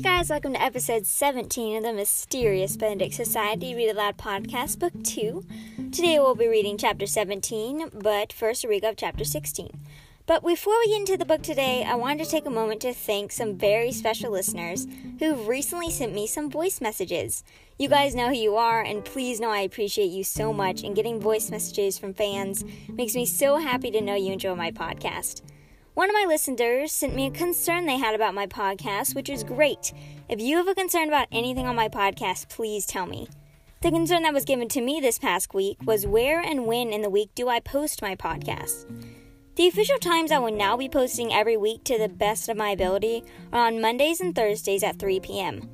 Hey guys, welcome to episode 17 of the Mysterious Benedict Society Read Aloud Podcast, Book 2. Today we'll be reading chapter 17, but first a recap of chapter 16. But before we get into the book today, I wanted to take a moment to thank some very special listeners who've recently sent me some voice messages. You guys know who you are, and please know I appreciate you so much, and getting voice messages from fans makes me so happy to know you enjoy my podcast. One of my listeners sent me a concern they had about my podcast, which is great. If you have a concern about anything on my podcast, please tell me. The concern that was given to me this past week was where and when in the week do I post my podcast? The official times I will now be posting every week to the best of my ability are on Mondays and Thursdays at 3 p.m.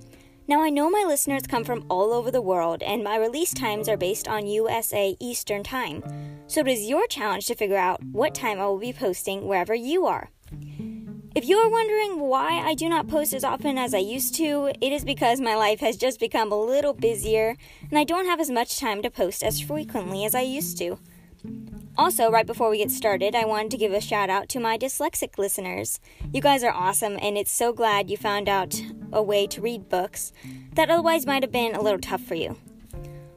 Now, I know my listeners come from all over the world, and my release times are based on USA Eastern Time. So it is your challenge to figure out what time I will be posting wherever you are. If you are wondering why I do not post as often as I used to, it is because my life has just become a little busier and I don't have as much time to post as frequently as I used to. Also, right before we get started, I wanted to give a shout out to my dyslexic listeners. You guys are awesome, and it's so glad you found out a way to read books that otherwise might have been a little tough for you.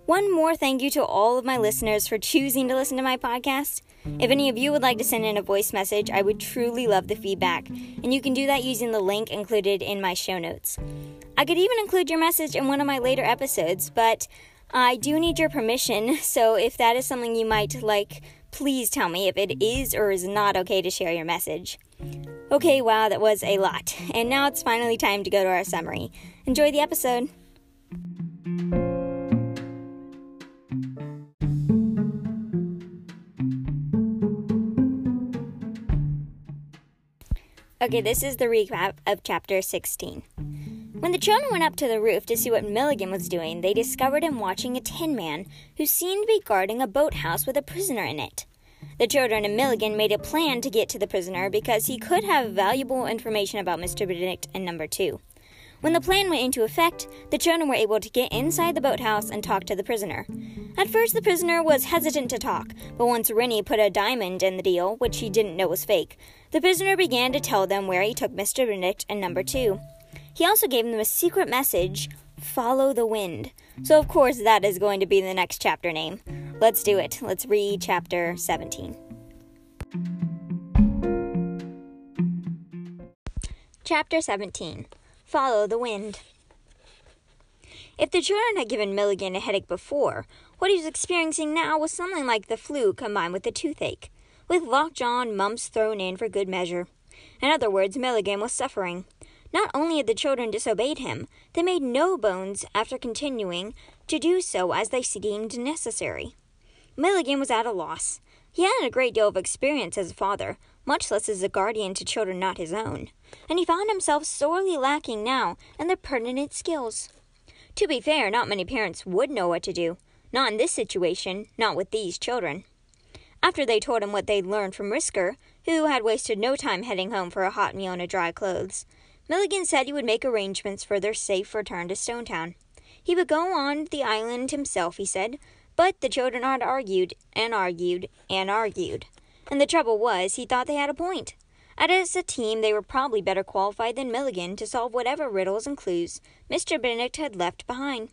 One more thank you to all of my listeners for choosing to listen to my podcast. If any of you would like to send in a voice message, I would truly love the feedback, and you can do that using the link included in my show notes. I could even include your message in one of my later episodes, but I do need your permission, so if that is something you might like Please tell me if it is or is not okay to share your message. Okay, wow, that was a lot. And now it's finally time to go to our summary. Enjoy the episode. Okay, this is the recap of chapter 16. When the children went up to the roof to see what Milligan was doing, they discovered him watching a tin man who seemed to be guarding a boathouse with a prisoner in it. The children and Milligan made a plan to get to the prisoner because he could have valuable information about Mr. Benedict and number two. When the plan went into effect, the children were able to get inside the boathouse and talk to the prisoner. At first, the prisoner was hesitant to talk, but once Reynie put a diamond in the deal, which he didn't know was fake, the prisoner began to tell them where he took Mr. Benedict and number two. He also gave them a secret message follow the wind. So, of course, that is going to be the next chapter name. Let's do it. Let's read chapter 17. Chapter 17 Follow the Wind. If the children had given Milligan a headache before, what he was experiencing now was something like the flu combined with the toothache, with lockjaw and mumps thrown in for good measure. In other words, Milligan was suffering. Not only had the children disobeyed him, they made no bones after continuing to do so as they deemed necessary. Milligan was at a loss. He hadn't a great deal of experience as a father, much less as a guardian to children not his own, and he found himself sorely lacking now in the pertinent skills. To be fair, not many parents would know what to do. Not in this situation, not with these children. After they told him what they'd learned from Risker, who had wasted no time heading home for a hot meal and a dry clothes, Milligan said he would make arrangements for their safe return to Stonetown. He would go on the island himself, he said, but the children had argued and argued and argued. And the trouble was, he thought they had a point. As a team, they were probably better qualified than Milligan to solve whatever riddles and clues Mr. Benedict had left behind.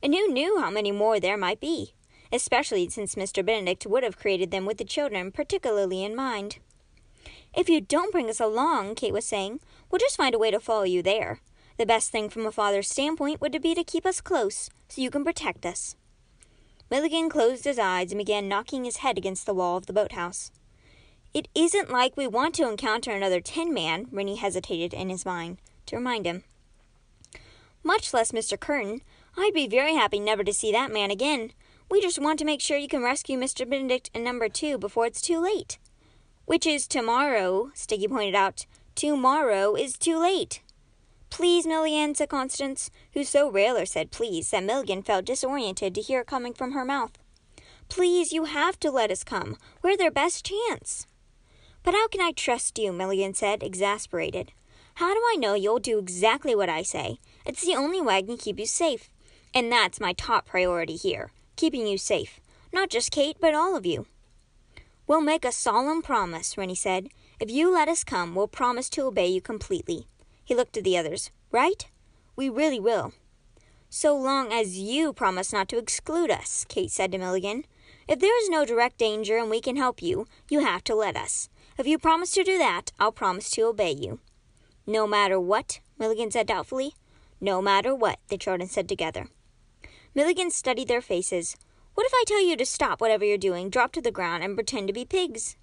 And who knew how many more there might be, especially since Mr. Benedict would have created them with the children particularly in mind. If you don't bring us along, Kate was saying, we'll just find a way to follow you there. The best thing from a father's standpoint would be to keep us close, so you can protect us. Milligan closed his eyes and began knocking his head against the wall of the boathouse. It isn't like we want to encounter another tin man, Reynie hesitated in his mind, to remind him. Much less Mr. Curtain. I'd be very happy never to see that man again. We just want to make sure you can rescue Mr. Benedict and number two before it's too late. Which is tomorrow, Sticky pointed out. Tomorrow is too late. Please, Milligan, said Constance, who so rarely said please that Milligan felt disoriented to hear it coming from her mouth. Please, you have to let us come. We're their best chance. But how can I trust you? Milligan said, exasperated. How do I know you'll do exactly what I say? It's the only way I can keep you safe. And that's my top priority here keeping you safe. Not just Kate, but all of you. We'll make a solemn promise, Reynie said. If you let us come, we'll promise to obey you completely. He looked at the others. Right? We really will. So long as you promise not to exclude us, Kate said to Milligan. If there is no direct danger and we can help you, you have to let us. If you promise to do that, I'll promise to obey you. No matter what? Milligan said doubtfully. No matter what, the children said together. Milligan studied their faces. What if I tell you to stop whatever you're doing, drop to the ground, and pretend to be pigs?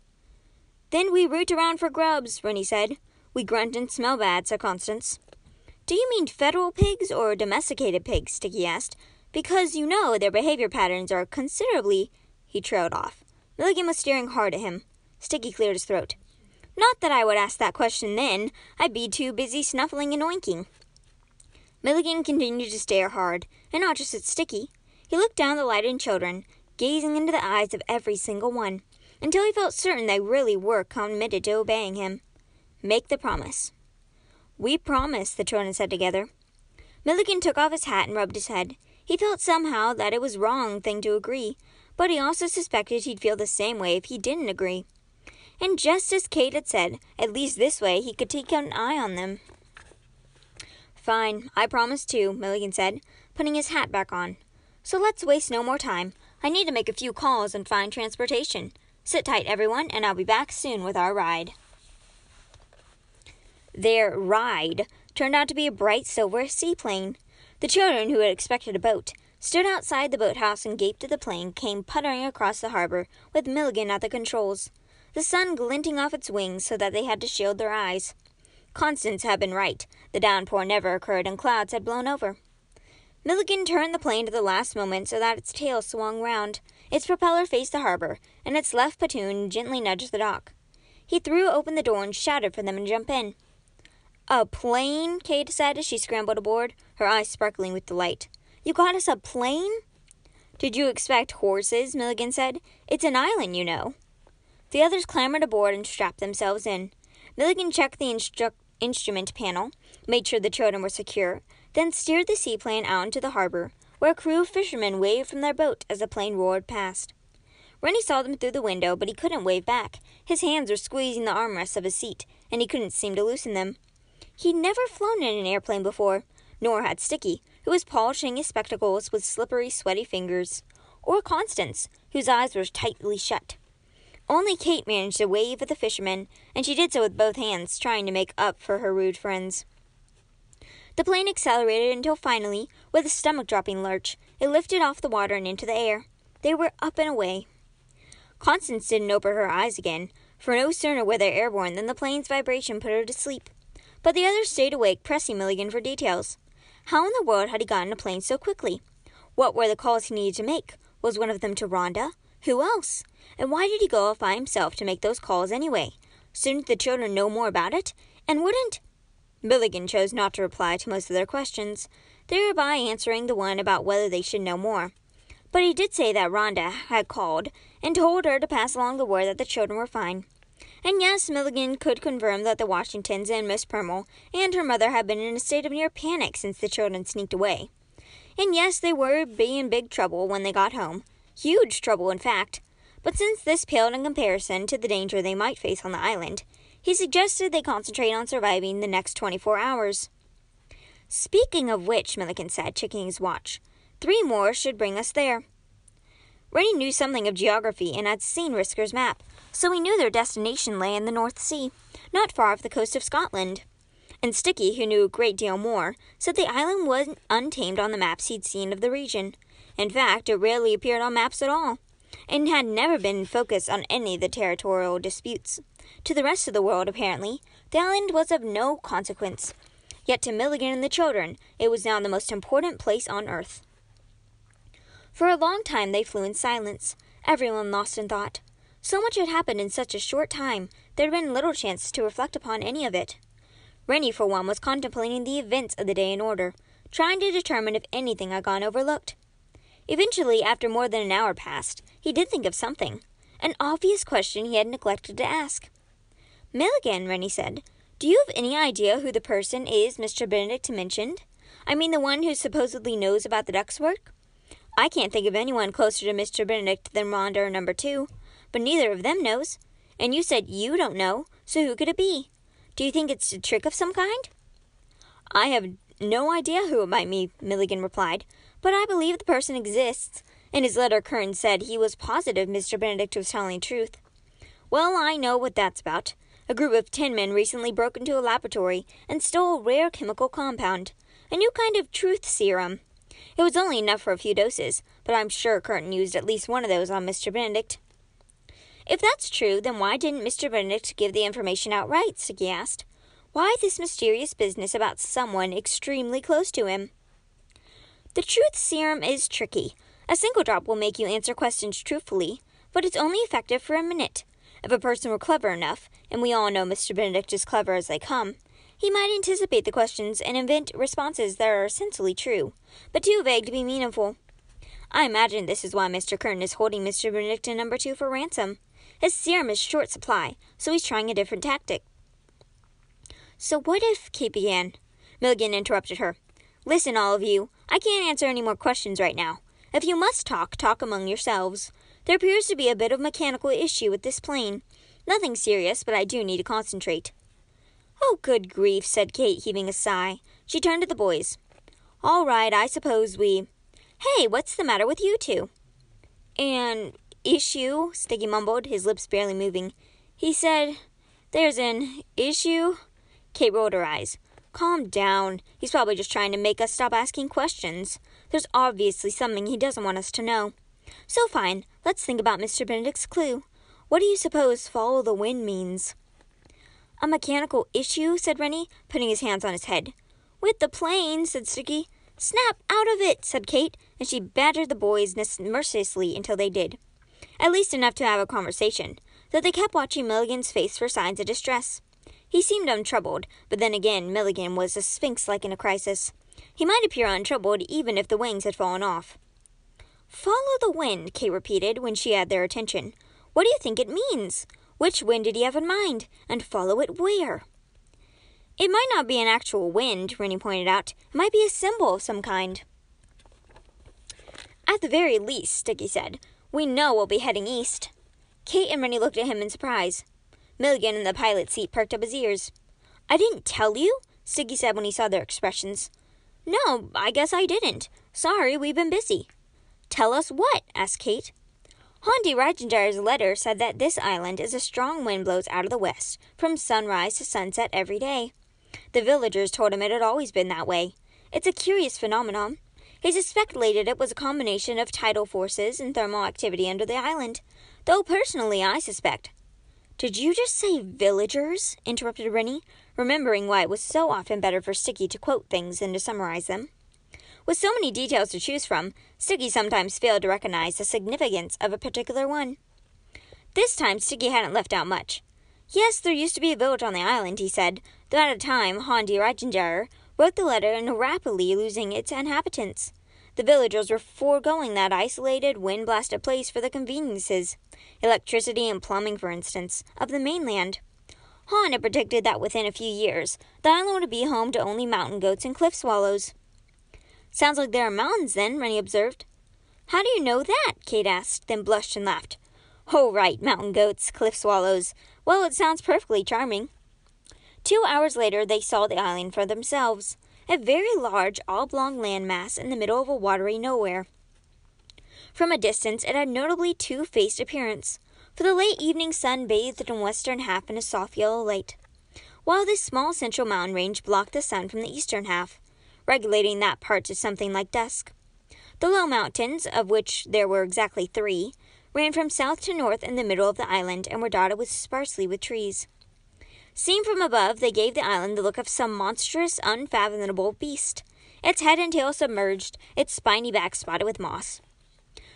Then we root around for grubs, Reynie said. We grunt and smell bad, said Constance. Do you mean federal pigs or domesticated pigs? Sticky asked. Because you know their behavior patterns are considerably. He trailed off. Milligan was staring hard at him. Sticky cleared his throat. Not that I would ask that question then. I'd be too busy snuffling and oinking. Milligan continued to stare hard, and not just at Sticky. He looked down the lighted children, gazing into the eyes of every single one, until he felt certain they really were committed to obeying him. Make the promise. We promise, the children said together. Milligan took off his hat and rubbed his head. He felt somehow that it was wrong thing to agree, but he also suspected he'd feel the same way if he didn't agree. And just as Kate had said, at least this way he could take an eye on them. Fine, I promise too, Milligan said, putting his hat back on. So let's waste no more time. I need to make a few calls and find transportation. Sit tight, everyone, and I'll be back soon with our ride. Their ride turned out to be a bright silver seaplane. The children, who had expected a boat, stood outside the boathouse and gaped at the plane came puttering across the harbor, with Milligan at the controls the sun glinting off its wings so that they had to shield their eyes. Constance had been right. The downpour never occurred and clouds had blown over. Milligan turned the plane at the last moment so that its tail swung round. Its propeller faced the harbor, and its left pontoon gently nudged the dock. He threw open the door and shouted for them to jump in. A plane? Kate said as she scrambled aboard, her eyes sparkling with delight. You got us a plane? Did you expect horses? Milligan said. It's an island, you know. The others clambered aboard and strapped themselves in. Milligan checked the instru- instrument panel, made sure the children were secure, then steered the seaplane out into the harbor, where a crew of fishermen waved from their boat as the plane roared past. Reynie saw them through the window, but he couldn't wave back. His hands were squeezing the armrests of his seat, and he couldn't seem to loosen them. He'd never flown in an airplane before, nor had Sticky, who was polishing his spectacles with slippery, sweaty fingers, or Constance, whose eyes were tightly shut. Only Kate managed to wave at the fishermen, and she did so with both hands, trying to make up for her rude friends. The plane accelerated until finally, with a stomach dropping lurch, it lifted off the water and into the air. They were up and away. Constance didn't open her eyes again, for no sooner were they airborne than the plane's vibration put her to sleep. But the others stayed awake, pressing Milligan for details. How in the world had he gotten a plane so quickly? What were the calls he needed to make? Was one of them to Rhonda? Who else? And why did he go off by himself to make those calls anyway? Shouldn't the children know more about it? And wouldn't Milligan chose not to reply to most of their questions, thereby answering the one about whether they should know more. But he did say that Rhonda had called and told her to pass along the word that the children were fine. And yes, Milligan could confirm that the Washingtons and Miss Perumal and her mother had been in a state of near panic since the children sneaked away. And yes, they were in big trouble when they got home, Huge trouble, in fact. But since this paled in comparison to the danger they might face on the island, he suggested they concentrate on surviving the next 24 hours. Speaking of which, Milligan said, checking his watch, three more should bring us there. Rennie knew something of geography and had seen Risker's map, so he knew their destination lay in the North Sea, not far off the coast of Scotland. And Sticky, who knew a great deal more, said the island wasn't untamed on the maps he'd seen of the region, in fact, it rarely appeared on maps at all, and had never been in focus on any of the territorial disputes. To the rest of the world, apparently, the island was of no consequence. Yet to Milligan and the children, it was now the most important place on earth. For a long time they flew in silence, everyone lost in thought. So much had happened in such a short time, there had been little chance to reflect upon any of it. Reynie, for one, was contemplating the events of the day in order, trying to determine if anything had gone overlooked. Eventually, after more than an hour passed, he did think of something. An obvious question he had neglected to ask. Milligan, Reynie said, do you have any idea who the person is Mr. Benedict mentioned? I mean the one who supposedly knows about the duck's work? I can't think of anyone closer to Mr. Benedict than Rhonda or number two, but neither of them knows. And you said you don't know, so who could it be? Do you think it's a trick of some kind? I have no idea who it might be, Milligan replied, but I believe the person exists. In his letter, Curtain said he was positive Mr. Benedict was telling the truth. Well, I know what that's about. A group of tin men recently broke into a laboratory and stole a rare chemical compound, a new kind of truth serum. It was only enough for a few doses, but I'm sure Curtain used at least one of those on Mr. Benedict. If that's true, then why didn't Mr. Benedict give the information outright? Sticky asked. Why this mysterious business about someone extremely close to him? The truth serum is tricky. A single drop will make you answer questions truthfully, but it's only effective for a minute. If a person were clever enough, and we all know Mr. Benedict is clever as they come, he might anticipate the questions and invent responses that are essentially true, but too vague to be meaningful. I imagine this is why Mr. Curtain is holding Mr. Benedict and number two for ransom. His serum is short supply, so he's trying a different tactic. So what if Kate began? Milligan interrupted her. Listen, all of you, I can't answer any more questions right now. If you must talk, talk among yourselves. There appears to be a bit of mechanical issue with this plane. Nothing serious, but I do need to concentrate. Oh, good grief, said Kate, heaving a sigh. She turned to the boys. All right, I suppose we. Hey, what's the matter with you two? An issue, Sticky mumbled, his lips barely moving. He said, There's an issue? Kate rolled her eyes. Calm down. He's probably just trying to make us stop asking questions. There's obviously something he doesn't want us to know. So fine, let's think about Mr. Benedict's clue. What do you suppose follow the wind means? A mechanical issue, said Reynie, putting his hands on his head. With the plane, said Sticky. Snap out of it, said Kate, and she badgered the boys mercilessly until they did. At least enough to have a conversation, though they kept watching Milligan's face for signs of distress. He seemed untroubled, but then again, Milligan was a sphinx like in a crisis. He might appear untroubled even if the wings had fallen off. Follow the wind, Kate repeated when she had their attention. What do you think it means? Which wind did he have in mind? And follow it where? It might not be an actual wind, Reynie pointed out. It might be a symbol of some kind. At the very least, Sticky said, we know we'll be heading east. Kate and Reynie looked at him in surprise. Milligan in the pilot seat perked up his ears. I didn't tell you, Sticky said when he saw their expressions. No, I guess I didn't. Sorry, we've been busy. Tell us what? asked Kate. Hondi Reichenjar's letter said that this island is a strong wind blows out of the west, from sunrise to sunset every day. The villagers told him it had always been that way. It's a curious phenomenon. He speculated it was a combination of tidal forces and thermal activity under the island, though personally I suspect. Did you just say villagers? interrupted Reynie, remembering why it was so often better for Sticky to quote things than to summarize them. With so many details to choose from, Sticky sometimes failed to recognize the significance of a particular one. This time, Sticky hadn't left out much. Yes, there used to be a village on the island, he said, though at a time Hondi Reichenjar wrote the letter and rapidly losing its inhabitants. The villagers were foregoing that isolated, wind blasted place for the conveniences, electricity and plumbing, for instance, of the mainland. Hahn had predicted that within a few years, the island would be home to only mountain goats and cliff swallows. Sounds like there are mountains then, Reynie observed. How do you know that? Kate asked, then blushed and laughed. Oh, right, mountain goats, cliff swallows. Well, it sounds perfectly charming. Two hours later, they saw the island for themselves a very large, oblong landmass in the middle of a watery nowhere. From a distance, it had notably two faced appearance, for the late evening sun bathed the western half in a soft yellow light, while this small central mountain range blocked the sun from the eastern half regulating that part to something like dusk. The low mountains, of which there were exactly three, ran from south to north in the middle of the island and were dotted with sparsely with trees. Seen from above, they gave the island the look of some monstrous, unfathomable beast, its head and tail submerged, its spiny back spotted with moss.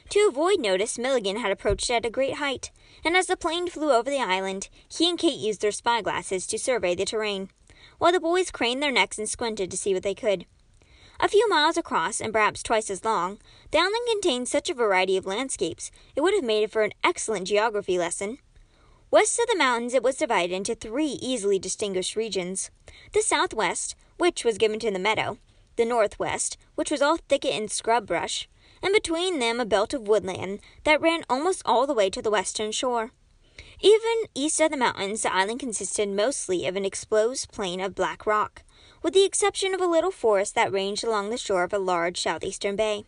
To avoid notice, Milligan had approached at a great height, and as the plane flew over the island, he and Kate used their spyglasses to survey the terrain, while the boys craned their necks and squinted to see what they could. A few miles across, and perhaps twice as long, the island contained such a variety of landscapes it would have made it for an excellent geography lesson. West of the mountains, it was divided into three easily distinguished regions the southwest, which was given to the meadow, the northwest, which was all thicket and scrub brush, and between them a belt of woodland that ran almost all the way to the western shore. Even east of the mountains, the island consisted mostly of an exposed plain of black rock, with the exception of a little forest that ranged along the shore of a large southeastern bay.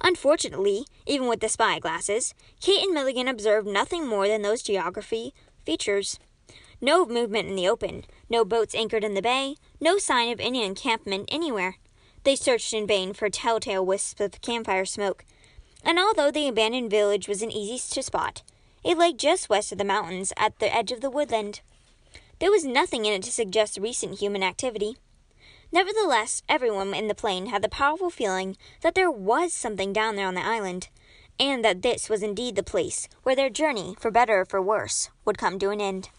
Unfortunately, even with the spy glasses, Kate and Milligan observed nothing more than those geography features. No movement in the open, no boats anchored in the bay, no sign of any encampment anywhere. They searched in vain for telltale wisps of campfire smoke, and although the abandoned village was an easy to spot, it lay just west of the mountains at the edge of the woodland. There was nothing in it to suggest recent human activity. Nevertheless, everyone in the plane had the powerful feeling that there was something down there on the island, and that this was indeed the place where their journey, for better or for worse, would come to an end.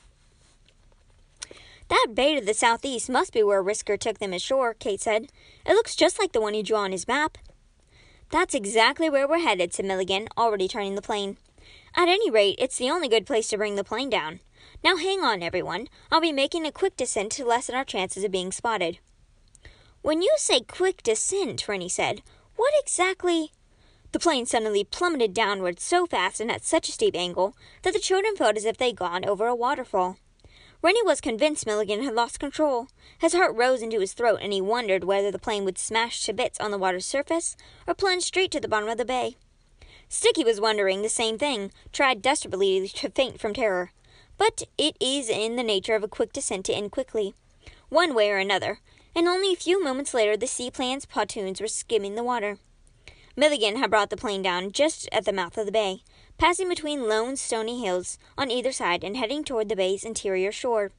That bay to the southeast must be where Risker took them ashore, Kate said. It looks just like the one he drew on his map. That's exactly where we're headed, said Milligan, already turning the plane. At any rate, it's the only good place to bring the plane down. Now hang on, everyone. I'll be making a quick descent to lessen our chances of being spotted. When you say quick descent, Reynie said, what exactly? The plane suddenly plummeted downward so fast and at such a steep angle that the children felt as if they'd gone over a waterfall. Reynie was convinced Milligan had lost control. His heart rose into his throat, and he wondered whether the plane would smash to bits on the water's surface or plunge straight to the bottom of the bay. Sticky was wondering the same thing, tried desperately to faint from terror. But it is in the nature of a quick descent to end quickly, one way or another, and only a few moments later the seaplane's pontoons were skimming the water. Milligan had brought the plane down just at the mouth of the bay, passing between lone stony hills on either side and heading toward the bay's interior shore.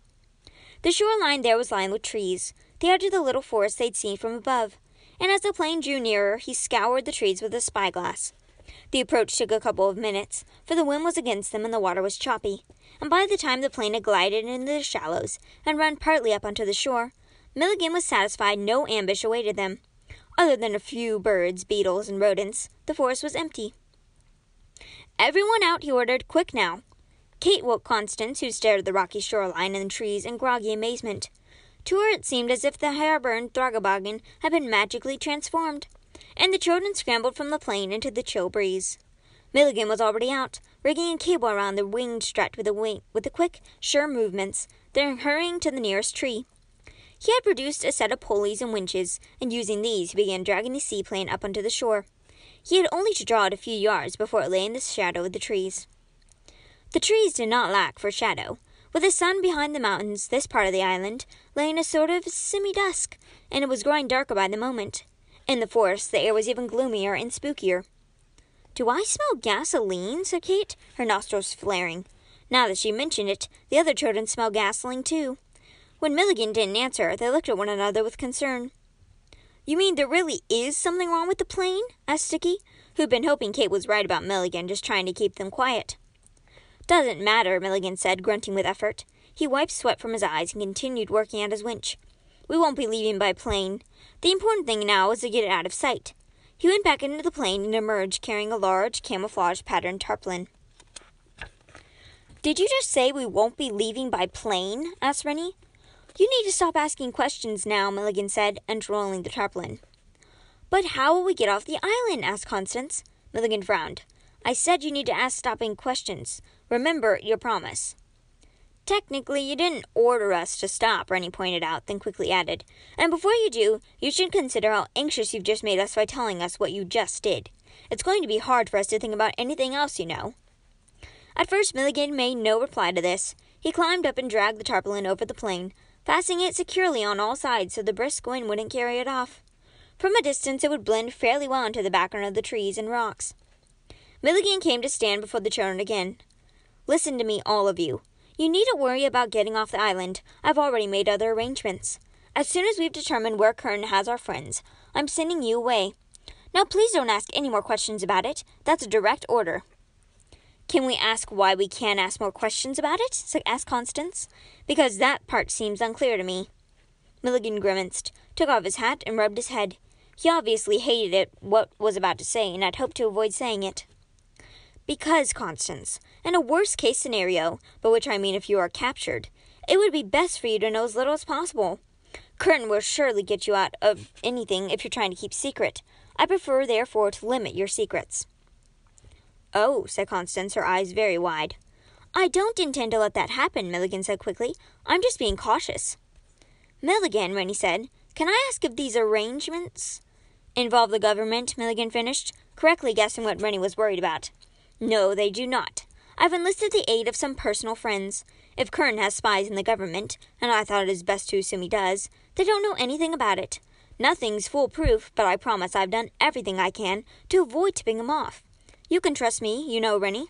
The shoreline there was lined with trees, the edge of the little forest they'd seen from above, and as the plane drew nearer, he scoured the trees with a spyglass. The approach took a couple of minutes, for the wind was against them and the water was choppy, and by the time the plane had glided into the shallows and run partly up onto the shore, Milligan was satisfied no ambush awaited them. Other than a few birds, beetles, and rodents, the forest was empty. Everyone out, he ordered. Quick now. Kate woke Constance, who stared at the rocky shoreline and the trees in groggy amazement. To her it seemed as if the hair-burned Throggabagan had been magically transformed, and the children scrambled from the plane into the chill breeze. Milligan was already out, rigging a cable around the winged strut with a wing, with the quick, sure movements, then hurrying to the nearest tree. He had produced a set of pulleys and winches, and using these he began dragging the seaplane up onto the shore. He had only to draw it a few yards before it lay in the shadow of the trees. The trees did not lack for shadow. With the sun behind the mountains, this part of the island lay in a sort of semi dusk, and it was growing darker by the moment. In the forest, the air was even gloomier and spookier. Do I smell gasoline? said Kate, her nostrils flaring. Now that she mentioned it, the other children smelled gasoline too. When Milligan didn't answer, they looked at one another with concern. You mean there really is something wrong with the plane? asked Sticky, who'd been hoping Kate was right about Milligan, just trying to keep them quiet. Doesn't matter, Milligan said, grunting with effort. He wiped sweat from his eyes and continued working at his winch. We won't be leaving by plane. The important thing now is to get it out of sight. He went back into the plane and emerged carrying a large camouflage patterned tarpaulin. Did you just say we won't be leaving by plane? asked Reynie. You need to stop asking questions now, Milligan said, unrolling the tarpaulin. But how will we get off the island? asked Constance. Milligan frowned. I said you need to ask stopping questions. Remember your promise. Technically, you didn't order us to stop, Reynie pointed out, then quickly added. And before you do, you should consider how anxious you've just made us by telling us what you just did. It's going to be hard for us to think about anything else, you know. At first, Milligan made no reply to this. He climbed up and dragged the tarpaulin over the plane, fastening it securely on all sides so the brisk wind wouldn't carry it off. From a distance, it would blend fairly well into the background of the trees and rocks. Milligan came to stand before the children again. Listen to me, all of you. You needn't worry about getting off the island. I've already made other arrangements. As soon as we've determined where Curtain has our friends, I'm sending you away. Now, please don't ask any more questions about it. That's a direct order. Can we ask why we can't ask more questions about it? asked Constance. Because that part seems unclear to me. Milligan grimaced, took off his hat, and rubbed his head. He obviously hated it, what was about to say, and had hoped to avoid saying it. Because, Constance, in a worst case scenario, by which I mean if you are captured, it would be best for you to know as little as possible. Curtain will surely get you out of anything if you're trying to keep secret. I prefer, therefore, to limit your secrets. Oh, said Constance, her eyes very wide. I don't intend to let that happen, Milligan said quickly. I'm just being cautious. Milligan, Reynie said, can I ask if these arrangements involve the government? Milligan finished, correctly guessing what Reynie was worried about. No, they do not. I've enlisted the aid of some personal friends. If Curtain has spies in the government, and I thought it is best to assume he does, they don't know anything about it. Nothing's foolproof, but I promise I've done everything I can to avoid tipping him off. You can trust me, you know, Reynie.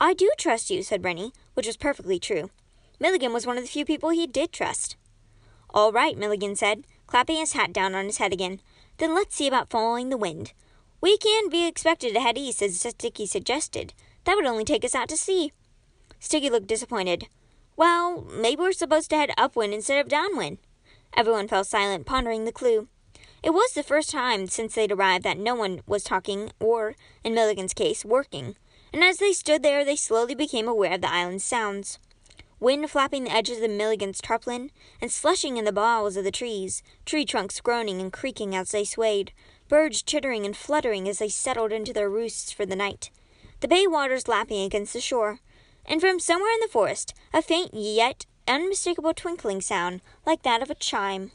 I do trust you, said Reynie, which was perfectly true. Milligan was one of the few people he did trust. All right, Milligan said, clapping his hat down on his head again. Then let's see about following the wind. We can't be expected to head east, as Sticky suggested. That would only take us out to sea. Sticky looked disappointed. Well, maybe we're supposed to head upwind instead of downwind. Everyone fell silent, pondering the clue. It was the first time since they'd arrived that no one was talking, or, in Milligan's case, working and as they stood there, they slowly became aware of the island's sounds. Wind flapping the edges of Milligan's tarpaulin, and slushing in the boughs of the trees, tree trunks groaning and creaking as they swayed, birds chittering and fluttering as they settled into their roosts for the night, the bay waters lapping against the shore, and from somewhere in the forest, a faint yet unmistakable twinkling sound like that of a chime.